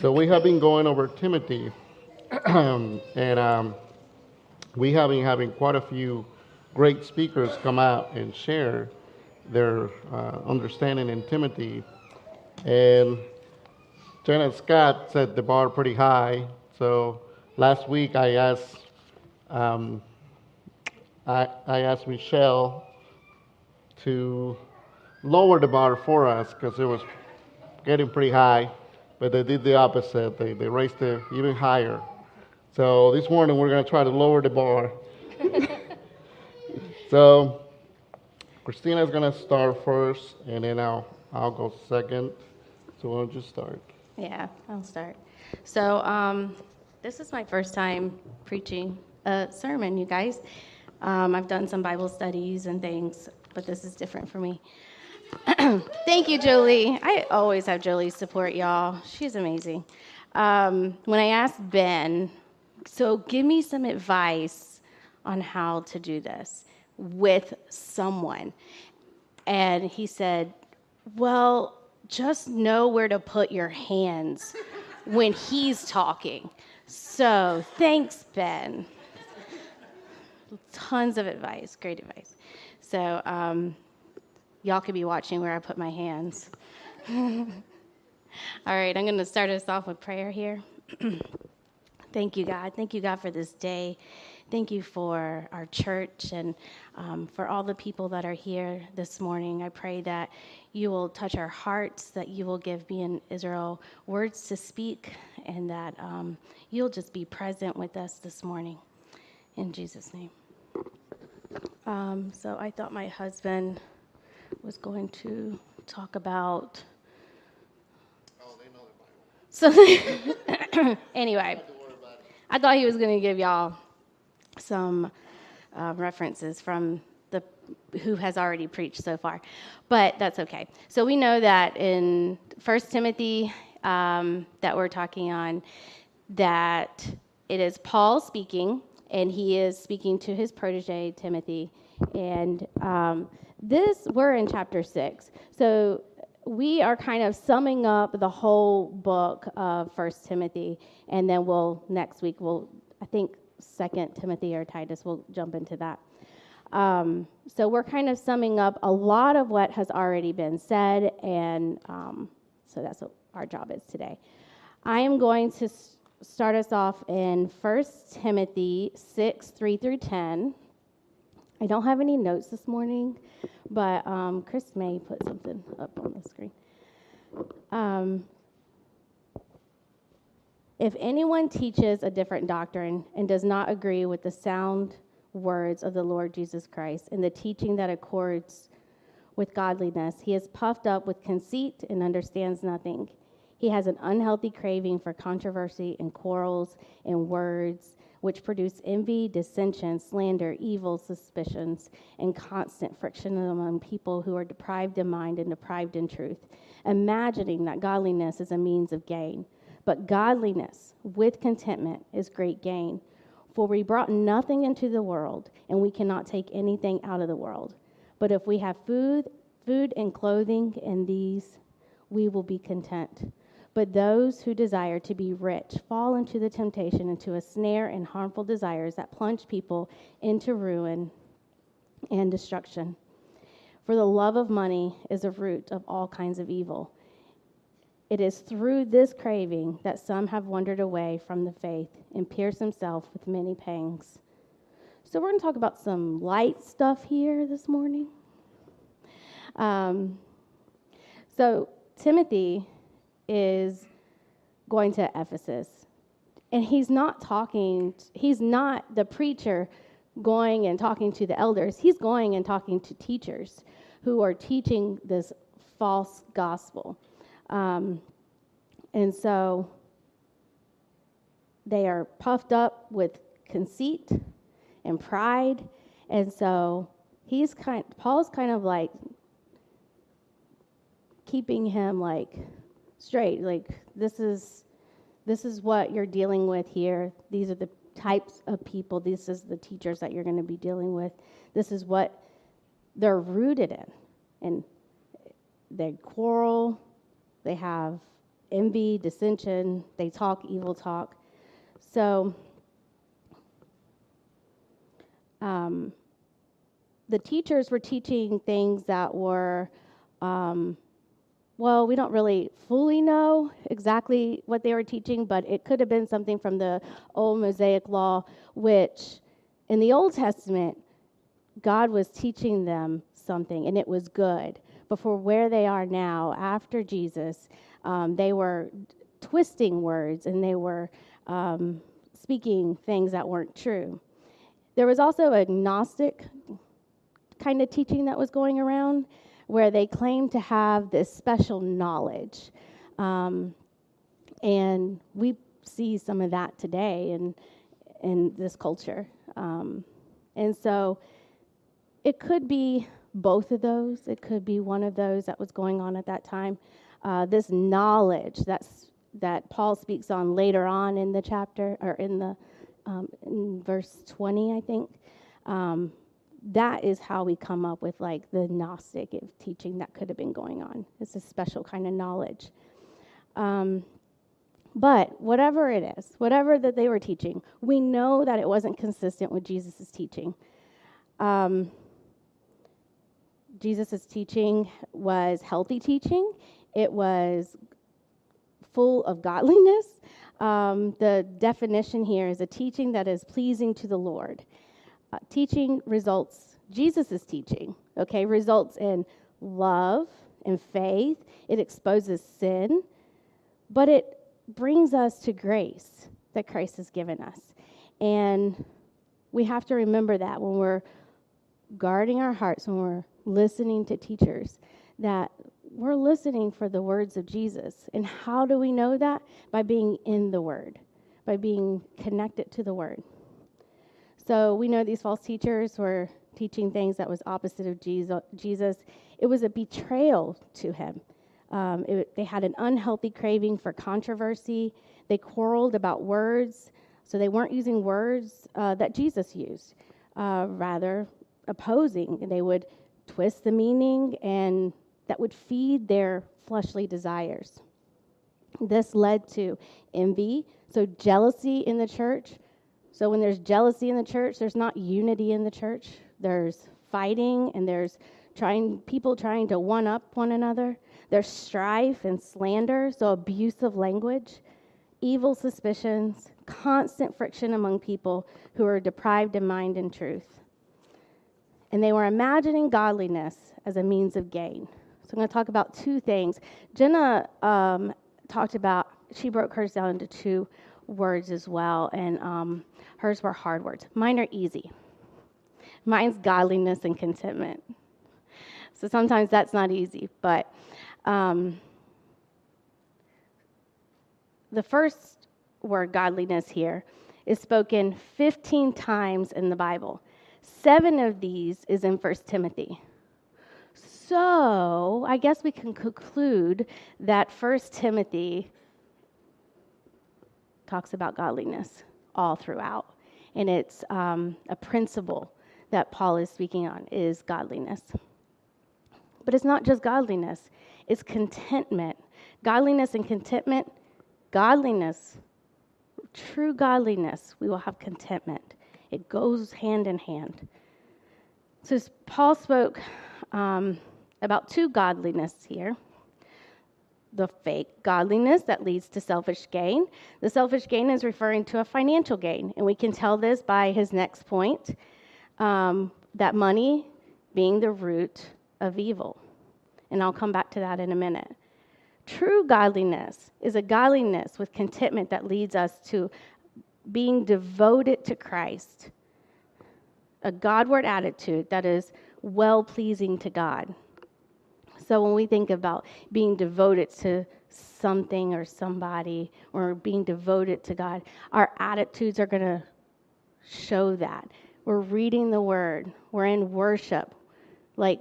So we have been going over Timothy, and um, we have been having quite a few great speakers come out and share their uh, understanding in Timothy. And Janet Scott set the bar pretty high. So last week I asked, um, I, I asked Michelle to lower the bar for us because it was getting pretty high, but they did the opposite. They, they raised it even higher. So this morning we're going to try to lower the bar. so Kristina is going to start first, and then I'll, I'll go second. So why don't you start? Yeah, I'll start. So, um, this is my first time preaching a sermon, you guys. Um, I've done some Bible studies and things, but this is different for me. Thank you, Jolie. I always have Jolie's support, y'all. She's amazing. Um, when I asked Ben, so give me some advice on how to do this with someone. And he said, Well, just know where to put your hands when he's talking. So thanks, Ben. Tons of advice, great advice. So um, y'all could be watching where I put my hands. All right, I'm going to start us off with prayer here. Thank you, God. Thank you, God, for this day. Thank you for our church and um, for all the people that are here this morning. I pray that you will touch our hearts, that you will give me and Israel words to speak, and that um, you'll just be present with us this morning. In Jesus' name. Um, so I thought my husband was going to talk about. Oh, they So, anyway, I thought he was going to give y'all some uh, references from the who has already preached so far, but that's okay. So we know that in First Timothy um, that we're talking on that it is Paul speaking, and he is speaking to his protege Timothy, and um, this we're in chapter six. So we are kind of summing up the whole book of First Timothy, and then we'll next week we'll I think Second Timothy or Titus. We'll jump into that. Um, so we're kind of summing up a lot of what has already been said, and um, so that's what our job is today. I am going to start us off in 1 Timothy 6 3 through 10. I don't have any notes this morning, but um, Chris may put something up on the screen. Um, if anyone teaches a different doctrine and does not agree with the sound words of the Lord Jesus Christ and the teaching that accords with godliness, he is puffed up with conceit and understands nothing. He has an unhealthy craving for controversy and quarrels and words, which produce envy, dissension, slander, evil suspicions, and constant friction among people who are deprived in mind and deprived in truth, imagining that godliness is a means of gain. But godliness with contentment is great gain. For we brought nothing into the world, and we cannot take anything out of the world. But if we have food, food and clothing, and these, we will be content. But those who desire to be rich fall into the temptation, into a snare and harmful desires that plunge people into ruin and destruction. For the love of money is a root of all kinds of evil. It is through this craving that some have wandered away from the faith and pierced themselves with many pangs. So, we're going to talk about some light stuff here this morning. Um, so, Timothy is going to Ephesus, and he's not talking, he's not the preacher going and talking to the elders, he's going and talking to teachers who are teaching this false gospel. Um, and so they are puffed up with conceit and pride. And so he's kind Paul's kind of like keeping him like straight. Like this is this is what you're dealing with here. These are the types of people. This is the teachers that you're going to be dealing with. This is what they're rooted in. And they quarrel, they have envy, dissension. They talk evil talk. So, um, the teachers were teaching things that were, um, well, we don't really fully know exactly what they were teaching, but it could have been something from the old Mosaic law, which in the Old Testament, God was teaching them something and it was good. But for where they are now, after Jesus, um, they were twisting words and they were um, speaking things that weren't true. There was also a Gnostic kind of teaching that was going around where they claim to have this special knowledge. Um, and we see some of that today in, in this culture. Um, and so it could be both of those. It could be one of those that was going on at that time. Uh, this knowledge that's that Paul speaks on later on in the chapter or in the um, in verse 20, I think. Um, that is how we come up with like the Gnostic teaching that could have been going on. It's a special kind of knowledge. Um, but whatever it is, whatever that they were teaching, we know that it wasn't consistent with Jesus' teaching. Um, Jesus' teaching was healthy teaching, it was full of godliness. Um, the definition here is a teaching that is pleasing to the Lord. Uh, teaching results, Jesus' teaching, okay, results in love and faith. It exposes sin, but it brings us to grace that Christ has given us. And we have to remember that when we're guarding our hearts, when we're listening to teachers, that we're listening for the words of Jesus. And how do we know that? By being in the Word, by being connected to the Word. So we know these false teachers were teaching things that was opposite of Jesus. It was a betrayal to him. Um, it, they had an unhealthy craving for controversy. They quarreled about words, so they weren't using words uh, that Jesus used, uh, rather opposing. They would twist the meaning and that would feed their fleshly desires. This led to envy, so jealousy in the church. So when there's jealousy in the church, there's not unity in the church. There's fighting and there's trying people trying to one up one another. There's strife and slander, so abusive language, evil suspicions, constant friction among people who are deprived of mind and truth and they were imagining godliness as a means of gain. So I'm going to talk about two things. Jenna um, talked about, she broke hers down into two words as well, and um, hers were hard words. Mine are easy. Mine's godliness and contentment. So sometimes that's not easy, but um, the first word, godliness, here is spoken 15 times in the Bible. Seven of these is in First Timothy. So I guess we can conclude that First Timothy talks about godliness all throughout. And it's um, a principle that Paul is speaking on is godliness. But it's not just godliness, it's contentment. Godliness and contentment, godliness, true godliness, we will have contentment. It goes hand in hand. So Paul spoke um, about two godliness here the fake godliness that leads to selfish gain. The selfish gain is referring to a financial gain, and we can tell this by his next point um, that money being the root of evil. And I'll come back to that in a minute. True godliness is a godliness with contentment that leads us to being devoted to Christ, a Godward attitude that is well pleasing to God. So when we think about being devoted to something or somebody or being devoted to God, our attitudes are going to show that. We're reading the word, we're in worship. Like,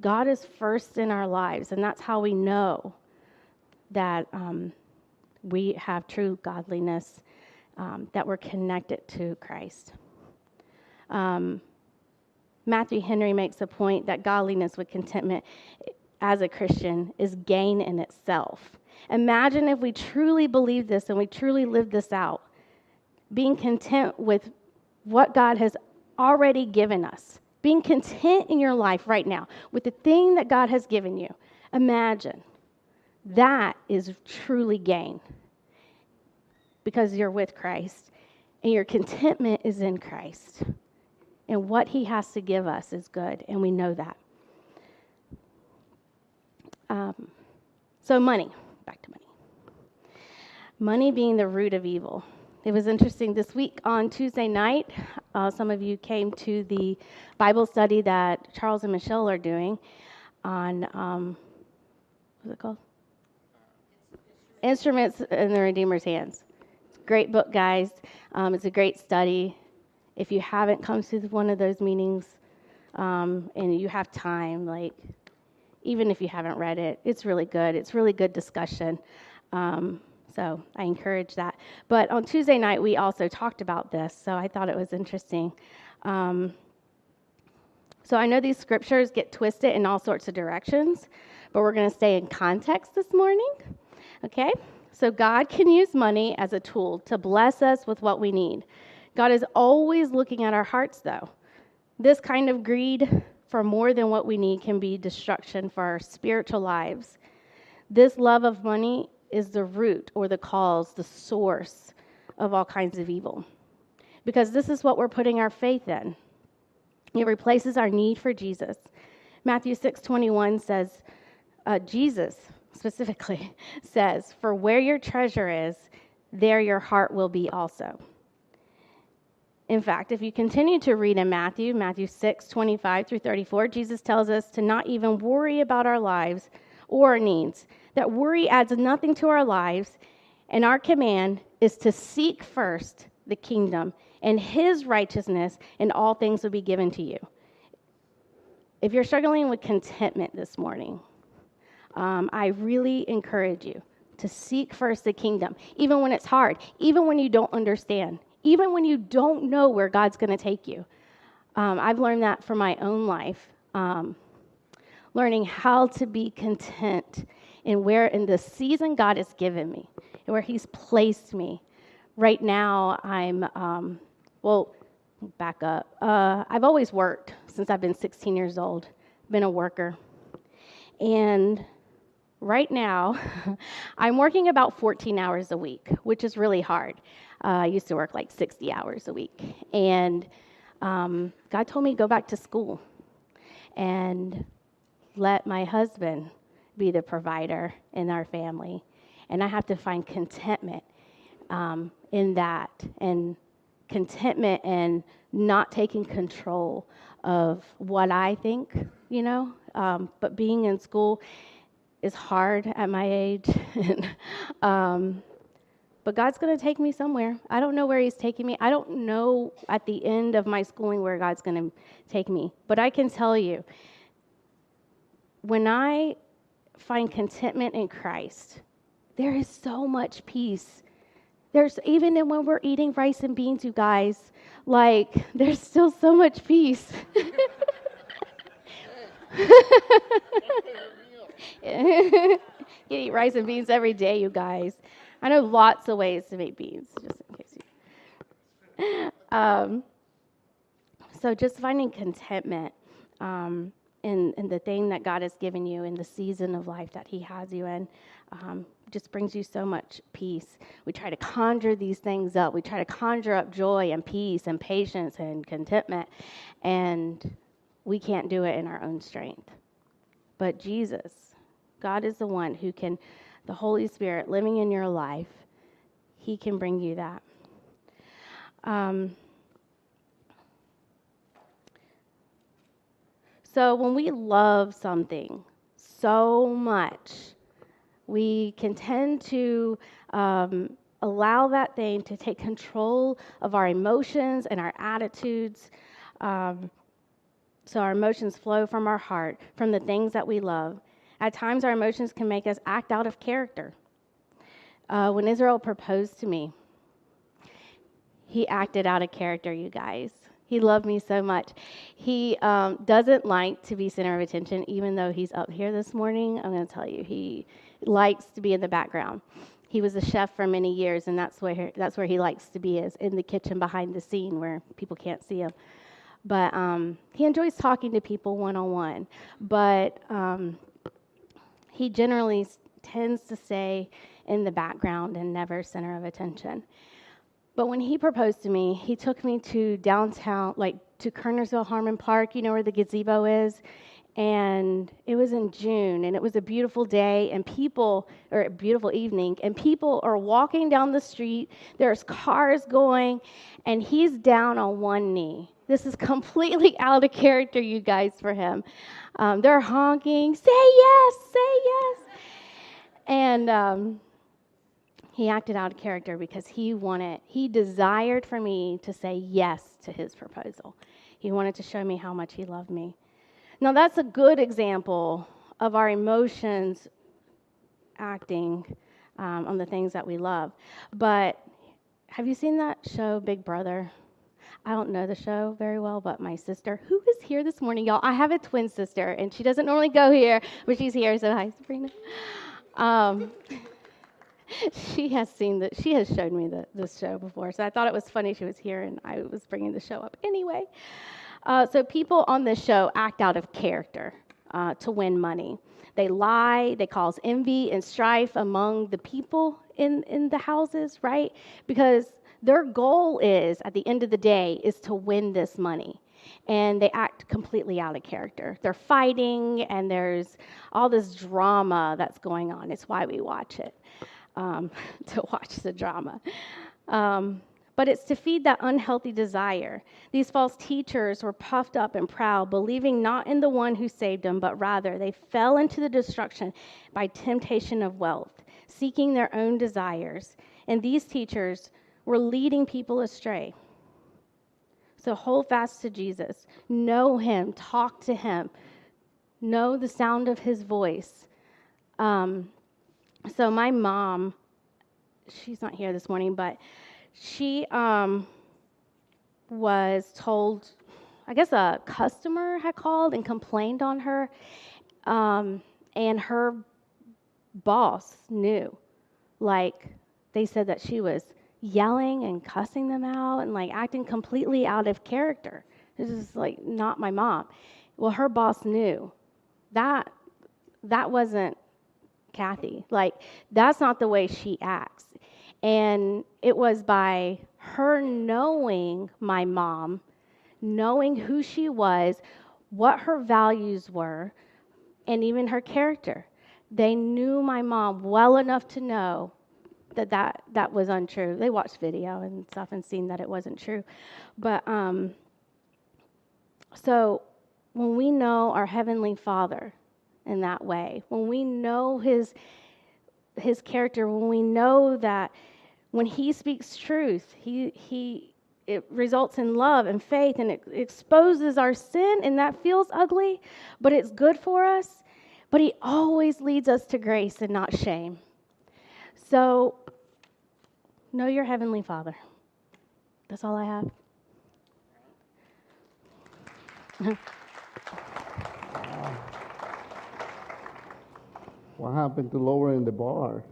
God is first in our lives, and that's how we know that um, we have true godliness um, that we're connected to Christ. Um, Matthew Henry makes a point that godliness with contentment as a Christian is gain in itself. Imagine if we truly believe this and we truly live this out, being content with what God has already given us, being content in your life right now with the thing that God has given you. Imagine that is truly gain because you're with Christ and your contentment is in Christ. And what he has to give us is good, and we know that. Um, so, money, back to money. Money being the root of evil. It was interesting this week on Tuesday night. Uh, some of you came to the Bible study that Charles and Michelle are doing on, um, what's it called? Instruments in the Redeemer's Hands. Great book, guys. Um, it's a great study. If you haven't come to one of those meetings um, and you have time, like, even if you haven't read it, it's really good. It's really good discussion. Um, so I encourage that. But on Tuesday night, we also talked about this, so I thought it was interesting. Um, so I know these scriptures get twisted in all sorts of directions, but we're going to stay in context this morning. Okay? So God can use money as a tool to bless us with what we need. God is always looking at our hearts, though. This kind of greed for more than what we need can be destruction for our spiritual lives. This love of money is the root or the cause, the source of all kinds of evil. Because this is what we're putting our faith in. It replaces our need for Jesus. Matthew 6:21 says, uh, Jesus specifically says, "For where your treasure is, there your heart will be also." In fact, if you continue to read in Matthew, Matthew 6, 25 through 34, Jesus tells us to not even worry about our lives or our needs, that worry adds nothing to our lives, and our command is to seek first the kingdom and his righteousness, and all things will be given to you. If you're struggling with contentment this morning, um, I really encourage you to seek first the kingdom, even when it's hard, even when you don't understand, even when you don't know where God's going to take you. Um, I've learned that for my own life, um, learning how to be content in where in the season God has given me, and where He's placed me. Right now, I'm um, well. Back up. Uh, I've always worked since I've been 16 years old. Been a worker, and right now, I'm working about 14 hours a week, which is really hard. Uh, I used to work like 60 hours a week. And um, God told me to go back to school and let my husband be the provider in our family. And I have to find contentment um, in that and contentment and not taking control of what I think, you know. Um, but being in school is hard at my age. um, but God's going to take me somewhere. I don't know where He's taking me. I don't know at the end of my schooling where God's going to take me. But I can tell you, when I find contentment in Christ, there is so much peace. There's even when we're eating rice and beans, you guys, like, there's still so much peace. you eat rice and beans every day, you guys. I know lots of ways to make beans, just in case you. Um, so just finding contentment um, in, in the thing that God has given you in the season of life that He has you in um, just brings you so much peace. We try to conjure these things up. We try to conjure up joy and peace and patience and contentment, and we can't do it in our own strength. But Jesus, God is the one who can, the Holy Spirit living in your life, He can bring you that. Um, so when we love something so much, we can tend to um, allow that thing to take control of our emotions and our attitudes. Um, so our emotions flow from our heart, from the things that we love. At times, our emotions can make us act out of character. Uh, when Israel proposed to me, he acted out of character, you guys. He loved me so much. He um, doesn't like to be center of attention, even though he's up here this morning. I'm going to tell you, he likes to be in the background. He was a chef for many years, and that's where that's where he likes to be is in the kitchen behind the scene where people can't see him. But um, he enjoys talking to people one on one. But um, he generally tends to stay in the background and never center of attention. But when he proposed to me, he took me to downtown, like to Kernersville Harmon Park, you know where the gazebo is. And it was in June, and it was a beautiful day, and people, or a beautiful evening, and people are walking down the street. There's cars going, and he's down on one knee. This is completely out of character, you guys, for him. Um, they're honking, say yes, say yes. And um, he acted out of character because he wanted, he desired for me to say yes to his proposal. He wanted to show me how much he loved me. Now, that's a good example of our emotions acting um, on the things that we love. But have you seen that show, Big Brother? I don't know the show very well, but my sister, who is here this morning, y'all, I have a twin sister, and she doesn't normally go here, but she's here, so hi, Sabrina. Um, she has seen that she has showed me the, this show before so i thought it was funny she was here and i was bringing the show up anyway. Uh, so people on this show act out of character uh, to win money. They lie they cause envy and strife among the people in, in the houses right? Because their goal is at the end of the day is to win this money and they act completely out of character. They're fighting, and there's all this drama that's going on. It's why we watch it um, to watch the drama. Um, but it's to feed that unhealthy desire. These false teachers were puffed up and proud, believing not in the one who saved them, but rather they fell into the destruction by temptation of wealth, seeking their own desires. And these teachers were leading people astray. So hold fast to Jesus, know him, talk to him, know the sound of his voice. Um, so my mom, she's not here this morning, but she um, was told, I guess a customer had called and complained on her, um, and her boss knew. Like they said that she was yelling and cussing them out and like acting completely out of character. This is like not my mom. Well, her boss knew that that wasn't Kathy. Like, that's not the way she acts. And it was by her knowing my mom, knowing who she was, what her values were, and even her character. They knew my mom well enough to know that that, that was untrue. They watched video and stuff and seen that it wasn't true. But um, so when we know our Heavenly Father, in that way. When we know his his character, when we know that when he speaks truth, he he it results in love and faith and it exposes our sin and that feels ugly, but it's good for us. But he always leads us to grace and not shame. So know your heavenly Father. That's all I have. What happened to lowering the bar?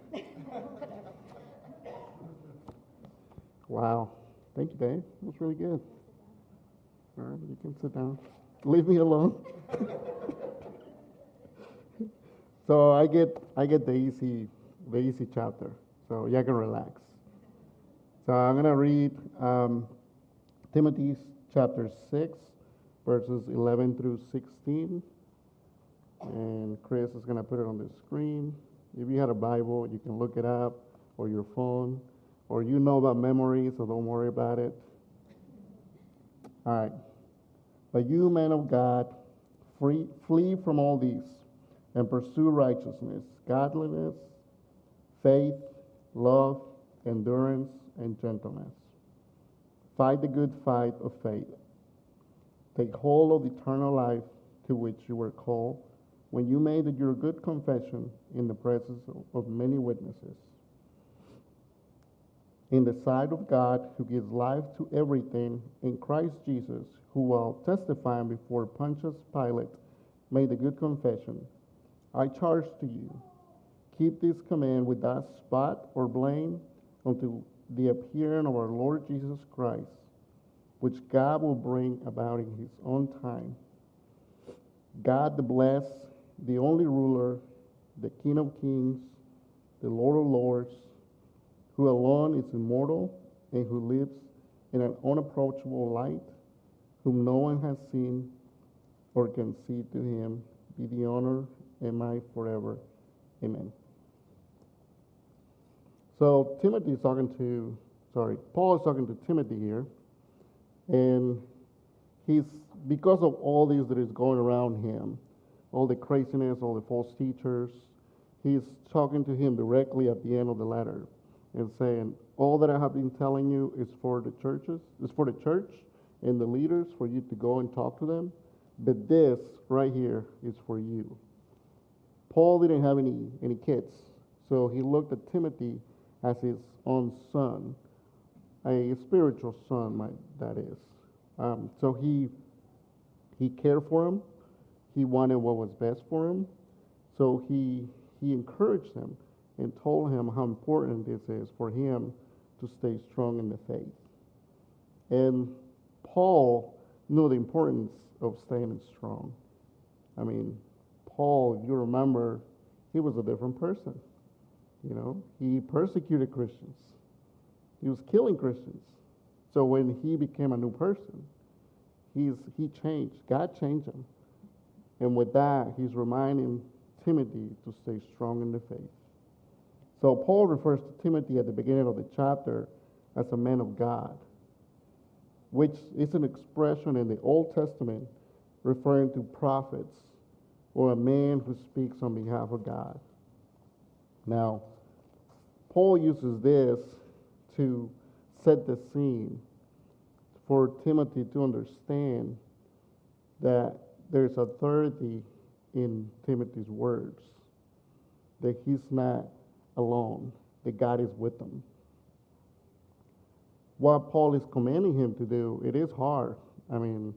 wow. Thank you, Dave. That was really good. All right, you can sit down. Leave me alone. so I get I get the easy the easy chapter. So you can relax. So I'm gonna read um, Timothy chapter six, verses 11 through 16. And Chris is going to put it on the screen. If you had a Bible, you can look it up, or your phone, or you know about memory, so don't worry about it. All right. But you, men of God, free, flee from all these and pursue righteousness, godliness, faith, love, endurance, and gentleness. Fight the good fight of faith. Take hold of the eternal life to which you were called when you made your good confession in the presence of many witnesses. In the sight of God, who gives life to everything, in Christ Jesus, who, while testifying before Pontius Pilate, made a good confession, I charge to you keep this command without spot or blame until the appearing of our Lord Jesus Christ, which God will bring about in his own time. God the blessed, the only ruler, the King of kings, the Lord of lords, who alone is immortal and who lives in an unapproachable light, whom no one has seen or can see to him, be the honor and might forever. Amen. So Timothy is talking to, sorry, Paul is talking to Timothy here, and he's because of all these that is going around him, all the craziness, all the false teachers, he's talking to him directly at the end of the letter and saying, all that I have been telling you is for the churches, is for the church and the leaders for you to go and talk to them. But this right here is for you. Paul didn't have any, any kids, so he looked at Timothy as his own son, a spiritual son, my, that is. Um, so he he cared for him. He wanted what was best for him. So he he encouraged him and told him how important this is for him to stay strong in the faith. And Paul knew the importance of staying strong. I mean, Paul, you remember, he was a different person. You know, he persecuted Christians. He was killing Christians. So when he became a new person, he's he changed. God changed him. And with that, he's reminding Timothy to stay strong in the faith. So Paul refers to Timothy at the beginning of the chapter as a man of God, which is an expression in the Old Testament referring to prophets or a man who speaks on behalf of God. Now, Paul uses this to set the scene for Timothy to understand that there's authority in Timothy's words, that he's not alone, that God is with him. What Paul is commanding him to do, it is hard. I mean,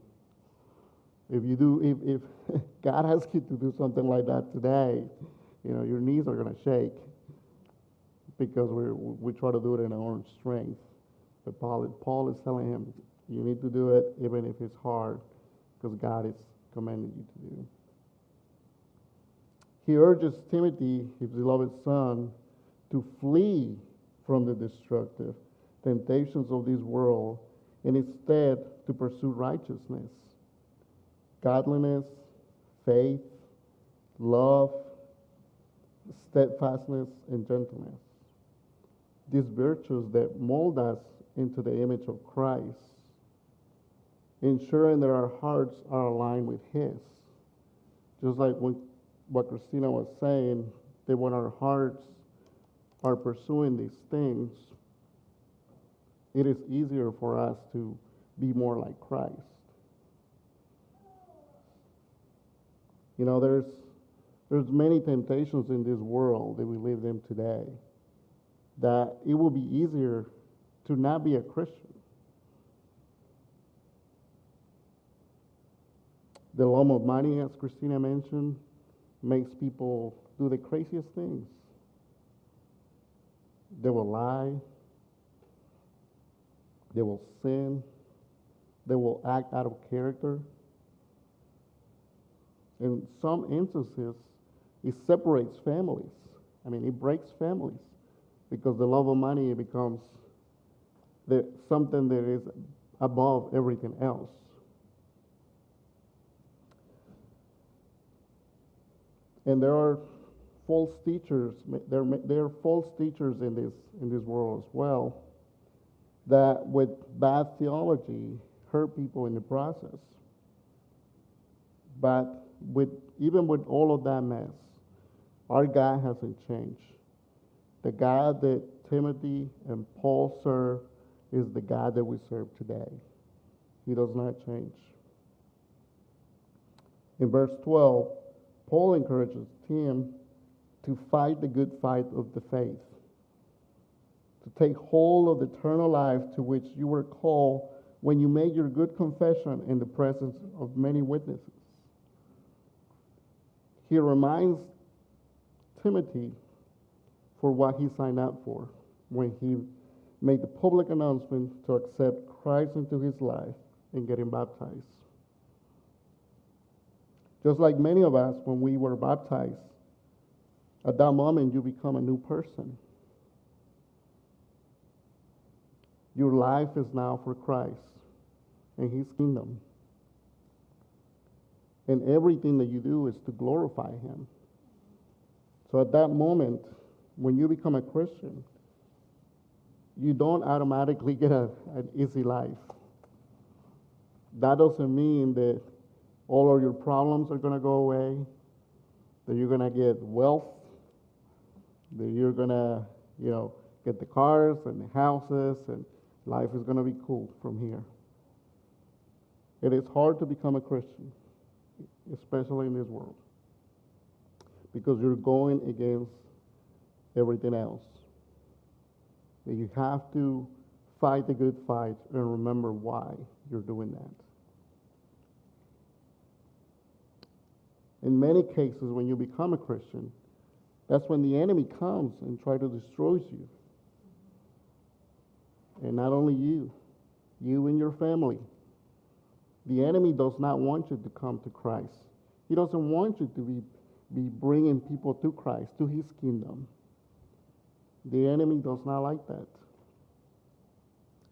if you do, if, if God asks you to do something like that today, you know, your knees are going to shake because we we try to do it in our own strength. But Paul, Paul is telling him, you need to do it even if it's hard because God is commanding you to do. He urges Timothy, his beloved son, to flee from the destructive temptations of this world and instead to pursue righteousness, godliness, faith, love, steadfastness, and gentleness. These virtues that mold us into the image of Christ, ensuring that our hearts are aligned with His. Just like when, what Kristina was saying, that when our hearts are pursuing these things, it is easier for us to be more like Christ. You know, there's there's many temptations in this world that we live in today that it will be easier to not be a Christian. The love of money, as Kristina mentioned, makes people do the craziest things. They will lie. They will sin. They will act out of character. In some instances, it separates families. I mean, it breaks families because the love of money becomes the, something that is above everything else. And there are false teachers. There, there are false teachers in this in this world as well that, with bad theology, hurt people in the process. But with even with all of that mess, our God hasn't changed. The God that Timothy and Paul serve is the God that we serve today. He does not change. In verse 12, Paul encourages Tim to fight the good fight of the faith, to take hold of the eternal life to which you were called when you made your good confession in the presence of many witnesses. He reminds Timothy for what he signed up for when he made the public announcement to accept Christ into his life and getting baptized. Just like many of us, when we were baptized, at that moment you become a new person. Your life is now for Christ and his kingdom. And everything that you do is to glorify him. So at that moment, when you become a Christian, you don't automatically get a, an easy life. That doesn't mean that all of your problems are going to go away, that you're going to get wealth, that you're going to, you know, get the cars and the houses, and life is going to be cool from here. It is hard to become a Christian, especially in this world, because you're going against everything else. That you have to fight the good fight and remember why you're doing that. In many cases, when you become a Christian, that's when the enemy comes and try to destroy you. And not only you, you and your family. The enemy does not want you to come to Christ. He doesn't want you to be, be bringing people to Christ, to his kingdom. The enemy does not like that.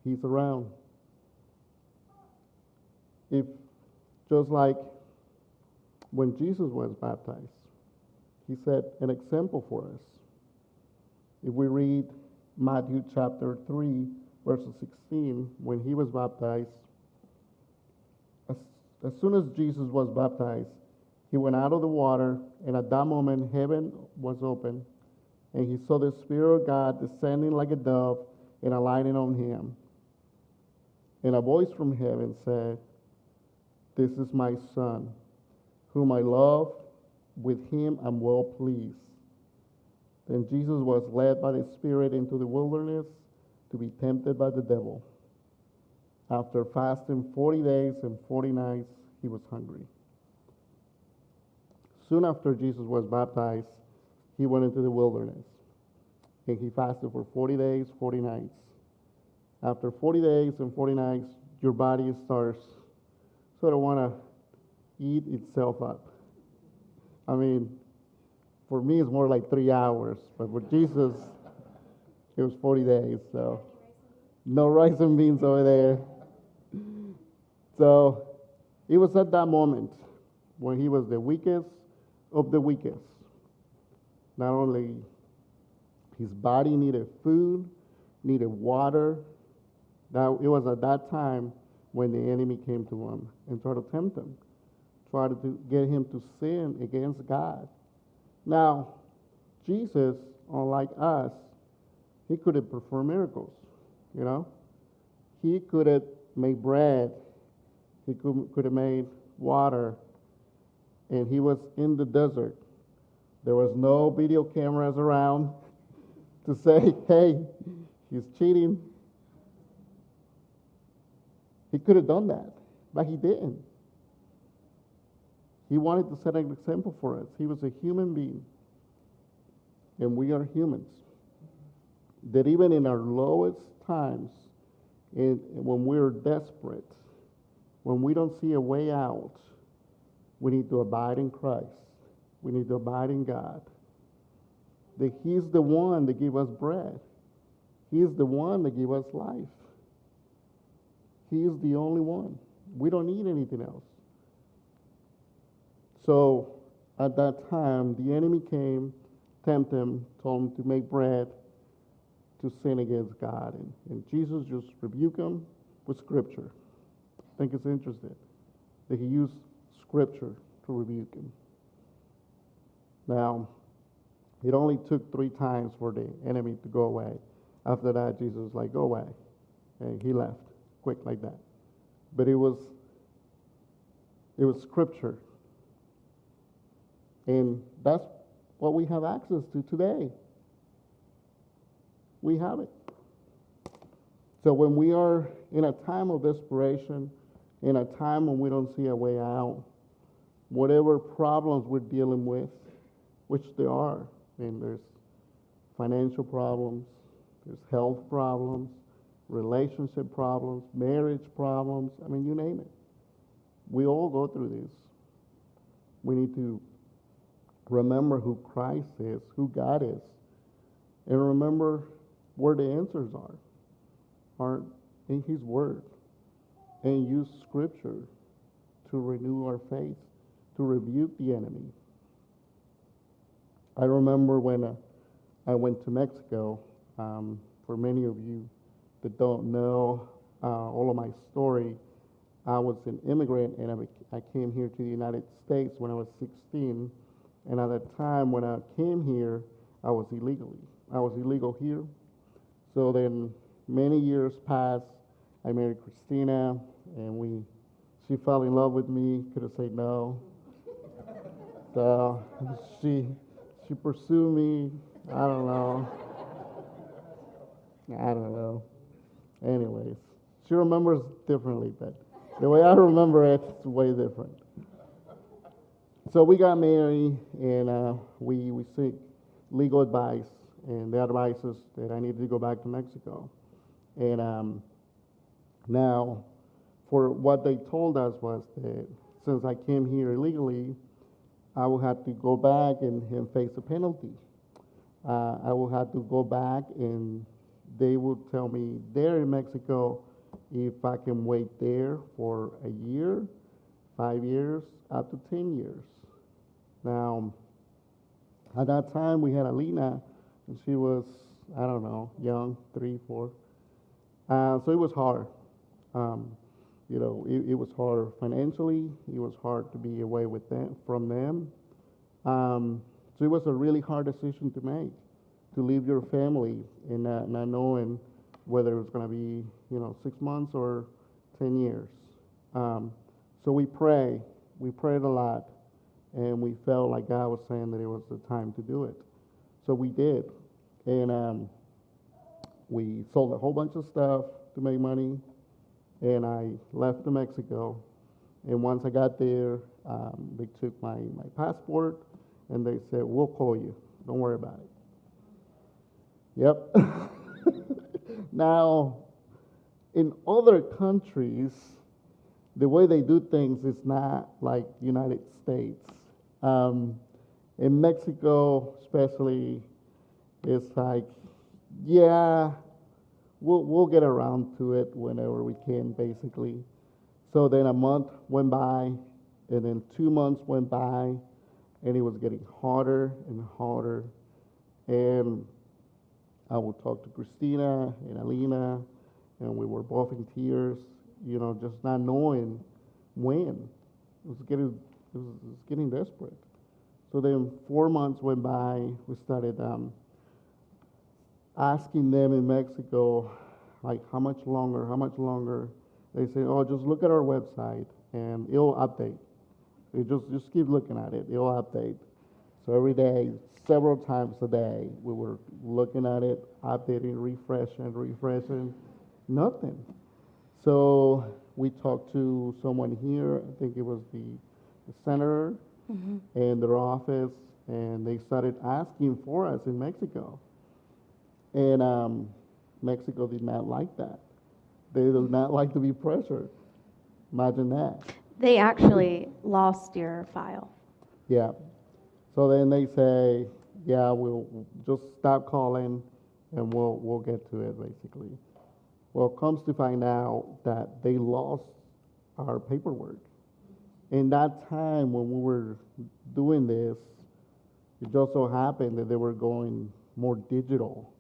He's around. If, just like when Jesus was baptized, he set an example for us. If we read Matthew chapter 3, verse 16, when he was baptized, as, as soon as Jesus was baptized, he went out of the water, and at that moment, heaven was open, and he saw the Spirit of God descending like a dove and alighting on him. And a voice from heaven said, This is my Son, whom I love. With him I'm well pleased. Then Jesus was led by the Spirit into the wilderness to be tempted by the devil. After fasting 40 days and 40 nights, he was hungry. Soon after Jesus was baptized, he went into the wilderness and he fasted for 40 days, 40 nights. After 40 days and 40 nights, your body starts sort of want to eat itself up. I mean, for me, it's more like three hours, but for Jesus, it was 40 days, so no rice and beans over there. So it was at that moment when he was the weakest of the weakest. Not only his body needed food, needed water. Now it was at that time when the enemy came to him and tried to tempt him, tried to get him to sin against God. Now, Jesus, unlike us, he could have performed miracles, you know. He could have made bread. He could, could have made water. And he was in the desert. There was no video cameras around to say, hey, he's cheating. He could have done that, but he didn't. He wanted to set an example for us. He was a human being, and we are humans. That even in our lowest times, and when we're desperate, when we don't see a way out, we need to abide in Christ. We need to abide in God. That He's the one that gave us bread. He's the one that gave us life. He is the only one. We don't need anything else. So at that time, the enemy came, tempted him, told him to make bread to sin against God. And, and Jesus just rebuked him with scripture. I think it's interesting that he used scripture to rebuke him. Now, it only took three times for the enemy to go away. After that, Jesus was like, go away. And he left quick like that. But it was it was scripture. And that's what we have access to today. We have it. So when we are in a time of desperation, in a time when we don't see a way out, whatever problems we're dealing with, which there are, I mean, there's financial problems, there's health problems, relationship problems, marriage problems. I mean, you name it. We all go through this. We need to remember who Christ is, who God is, and remember where the answers are, are in His Word, and use Scripture to renew our faith, to rebuke the enemy. I remember when uh, I went to Mexico. Um, for many of you that don't know uh, all of my story, I was an immigrant and I, I came here to the United States when I was 16. And at that time, when I came here, I was illegally. I was illegal here. So then, many years passed. I married Kristina, and we, she fell in love with me. Could have said no. So she, she pursued me. I don't know. I don't know. Anyways, she remembers differently, but the way I remember it, it's way different. So we got married, and uh, we we seek legal advice, and the advice is that I needed to go back to Mexico. And um, now, for what they told us was that since I came here illegally, I will have to go back and, and face a penalty. Uh, I will have to go back and they will tell me there in Mexico if I can wait there for a year, five years, up to 10 years. Now, at that time, we had Alina, and she was, I don't know, young, three, four. Uh, so it was hard. Um, you know, it, it, was hard financially. It was hard to be away with them, from them. Um, so it was a really hard decision to make to leave your family and not, not knowing whether it was going to be, you know, six months or 10 years. Um, so we pray. We prayed a lot, and we felt like God was saying that it was the time to do it. So we did. And um, we sold a whole bunch of stuff to make money, and I left to Mexico. And once I got there, um, they took my, my passport, and they said, We'll call you. Don't worry about it. Yep. now, in other countries, the way they do things is not like United States. Um, in Mexico, especially, it's like, yeah, we'll, we'll get around to it whenever we can, basically. So then a month went by, and then two months went by, and it was getting harder and harder. And I would talk to Kristina and Alina, and we were both in tears, you know, just not knowing when. It was getting, it was, it was getting desperate. So then four months went by. We started um, asking them in Mexico, like, how much longer, how much longer? They say, oh, just look at our website, and it'll update. You just, just keep looking at it. It'll update. So every day, several times a day, we were looking at it, updating, refreshing, refreshing, nothing. So we talked to someone here, I think it was the, the senator mm-hmm. and their office, and they started asking for us in Mexico. And um, Mexico did not like that. They do not like to be pressured. Imagine that. They actually lost your file. Yeah, so then they say, yeah, we'll just stop calling and we'll, we'll get to it basically. Well, it comes to find out that they lost our paperwork. In that time when we were doing this, it just so happened that they were going more digital.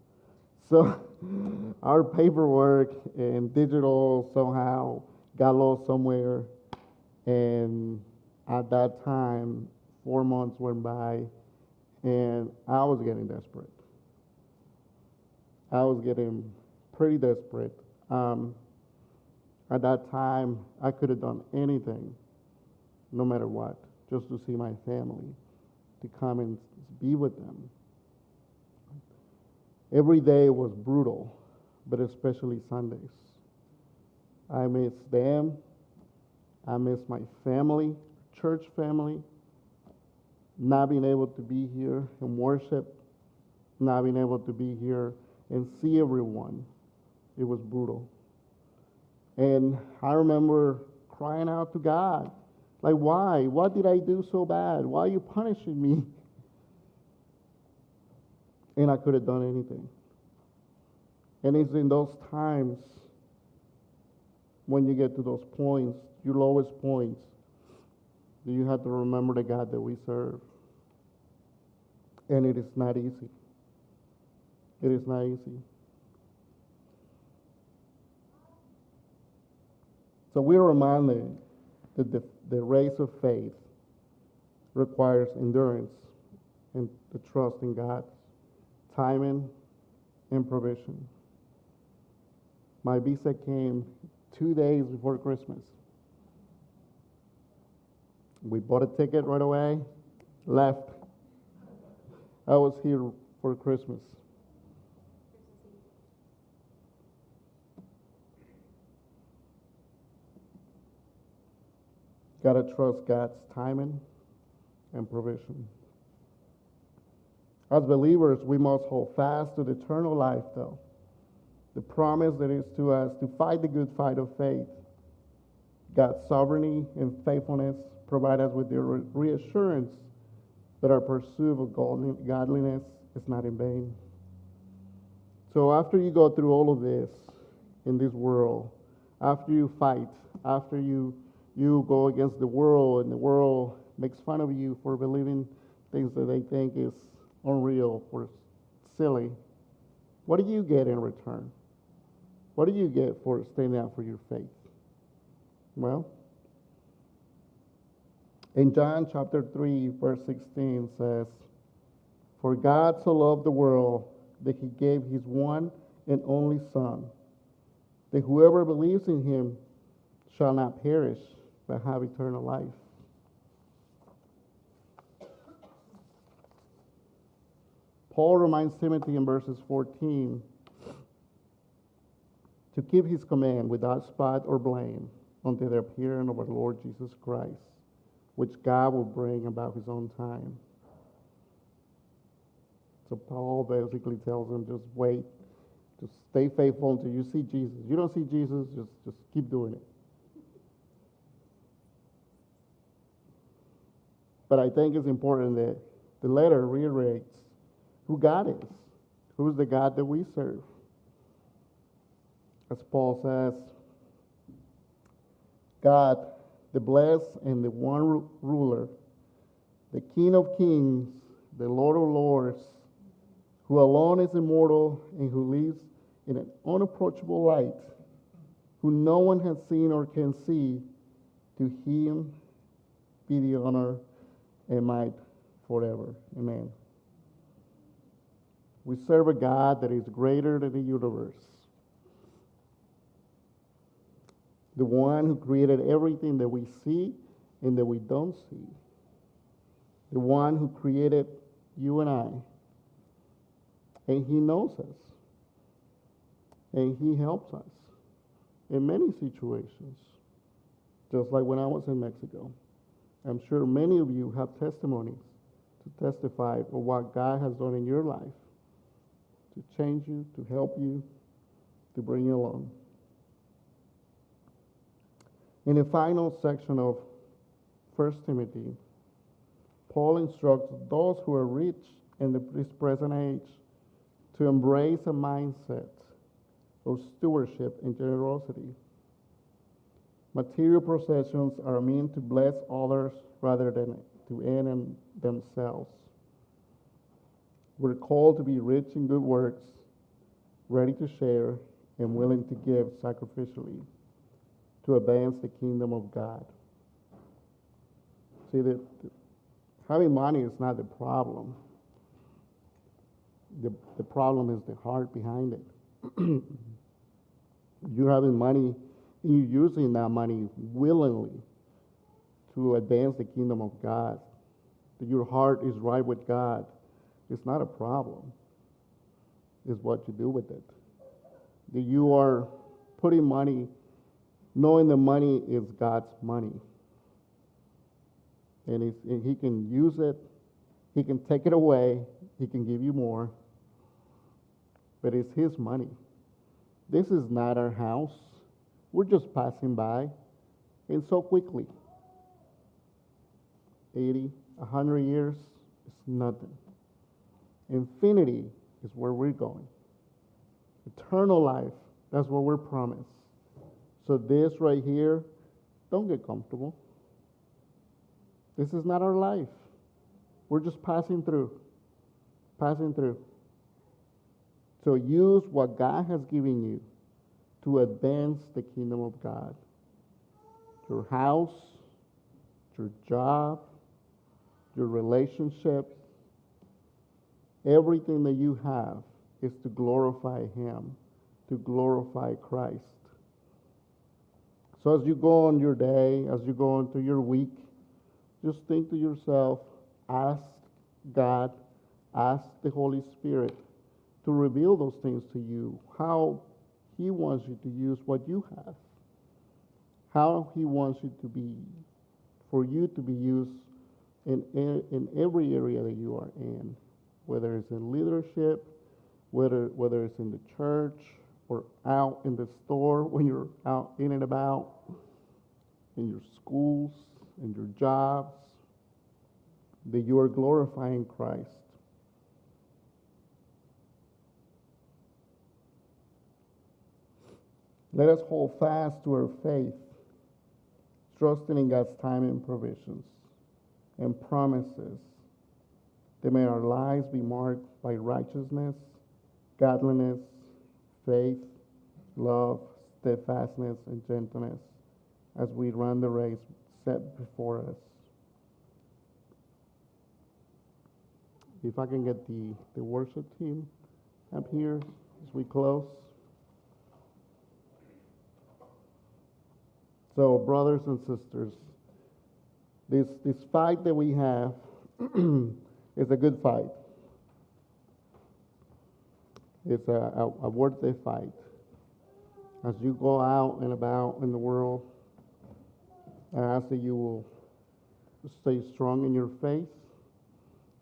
So our paperwork and digital somehow got lost somewhere. And at that time, Four months went by, and I was getting desperate. I was getting pretty desperate. Um, at that time, I could have done anything, no matter what, just to see my family, to come and be with them. Every day was brutal, but especially Sundays. I miss them. I miss my family, church family not being able to be here and worship not being able to be here and see everyone. It was brutal. And I remember crying out to God, like, why? What did I do so bad? Why are you punishing me? And I could have done anything. And it's in those times when you get to those points, your lowest points, that you have to remember the God that we serve. And it is not easy. It is not easy. So we're reminded that the, the race of faith requires endurance and the trust in God's timing and provision. My visa came two days before Christmas. We bought a ticket right away, left. I was here for Christmas. Gotta trust God's timing and provision. As believers, we must hold fast to the eternal life, though. The promise that is to us to fight the good fight of faith. God's sovereignty and faithfulness provide us with the reassurance that our pursuit of godliness is not in vain. So, after you go through all of this in this world, after you fight, after you you go against the world and the world makes fun of you for believing things that they think is unreal or silly, what do you get in return? What do you get for standing out for your faith? Well, in John chapter 3, verse 16 says, For God so loved the world that he gave his one and only Son, that whoever believes in him shall not perish, but have eternal life. Paul reminds Timothy in verses 14 to keep his command without spot or blame until the appearing of our Lord Jesus Christ, which God will bring about his own time. So Paul basically tells him just wait, just stay faithful until you see Jesus. You don't see Jesus, just, just keep doing it. But I think it's important that the letter reiterates who God is, who's the God that we serve. As Paul says, God, the blessed and the one ruler, the King of kings, the Lord of lords, who alone is immortal and who lives in an unapproachable light, who no one has seen or can see, to him be the honor and might forever. Amen. We serve a God that is greater than the universe. The one who created everything that we see and that we don't see. The one who created you and I. And he knows us. And he helps us in many situations. Just like when I was in Mexico. I'm sure many of you have testimonies to testify of what God has done in your life to change you, to help you, to bring you along. In the final section of 1 Timothy, Paul instructs those who are rich in this present age to embrace a mindset of stewardship and generosity. Material possessions are meant to bless others rather than to end in themselves. We're called to be rich in good works, ready to share, and willing to give sacrificially to advance the kingdom of God. See, that having money is not the problem. The, the problem is the heart behind it. you having money and you using that money willingly to advance the kingdom of God. That your heart is right with God it's not a problem. It's what you do with it. That you are putting money, knowing the money is God's money. And, and He can use it, He can take it away, He can give you more. but it's His money. This is not our house. We're just passing by, and so quickly 80, 100 years is nothing. Infinity is where we're going. Eternal life, that's what we're promised. So, this right here, don't get comfortable. This is not our life. We're just passing through. Passing through. So, use what God has given you to advance the kingdom of God. Your house, your job, your relationships, everything that you have is to glorify Him, to glorify Christ. So as you go on your day, as you go into your week, just think to yourself, ask God, ask the Holy Spirit to reveal those things to you, how He wants you to use what you have, how He wants you to be, for you to be used in, in every area that you are in, whether it's in leadership, whether, whether it's in the church, or out in the store when you're out in and about, in your schools, in your jobs, that you are glorifying Christ. Let us hold fast to our faith, trusting in God's time and provisions and promises, that may our lives be marked by righteousness, godliness, faith, love, steadfastness, and gentleness as we run the race set before us. If I can get the, the worship team up here as we close. So, brothers and sisters, this, this fight that we have is a good fight. It's a, a, a worthy fight. As you go out and about in the world, I ask that you will stay strong in your faith,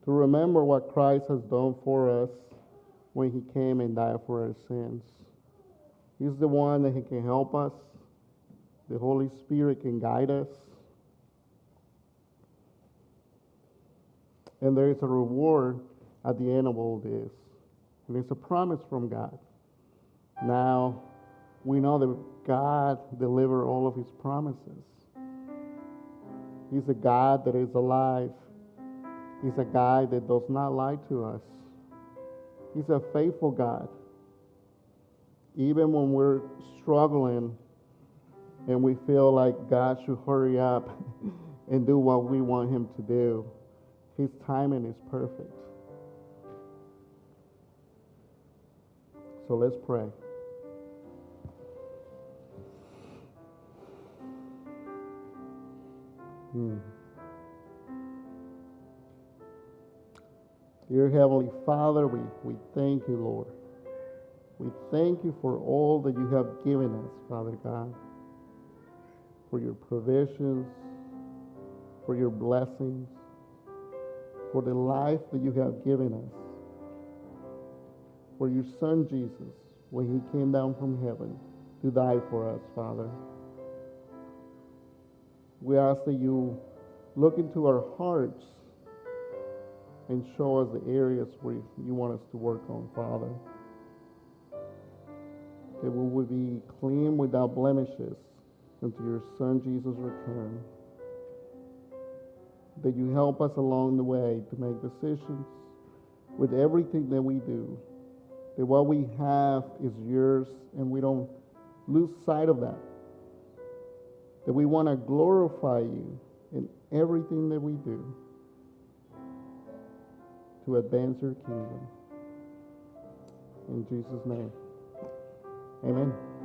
to remember what Christ has done for us when he came and died for our sins. He's the one that he can help us. The Holy Spirit can guide us. And there is a reward at the end of all this. And it's a promise from God. Now, we know that God delivers all of his promises. He's a God that is alive. He's a God that does not lie to us. He's a faithful God. Even when we're struggling and we feel like God should hurry up and do what we want him to do, his timing is perfect. So let's pray. Hmm. Dear Heavenly Father, we, we thank you, Lord. We thank you for all that you have given us, Father God, for your provisions, for your blessings, for the life that you have given us, for your Son Jesus, when he came down from heaven to die for us, Father. We ask that you look into our hearts and show us the areas where you want us to work on, Father. That we will be clean without blemishes until your Son Jesus return. That you help us along the way to make decisions with everything that we do. That what we have is yours and we don't lose sight of that. That we want to glorify you in everything that we do to advance your kingdom. In Jesus' name, amen.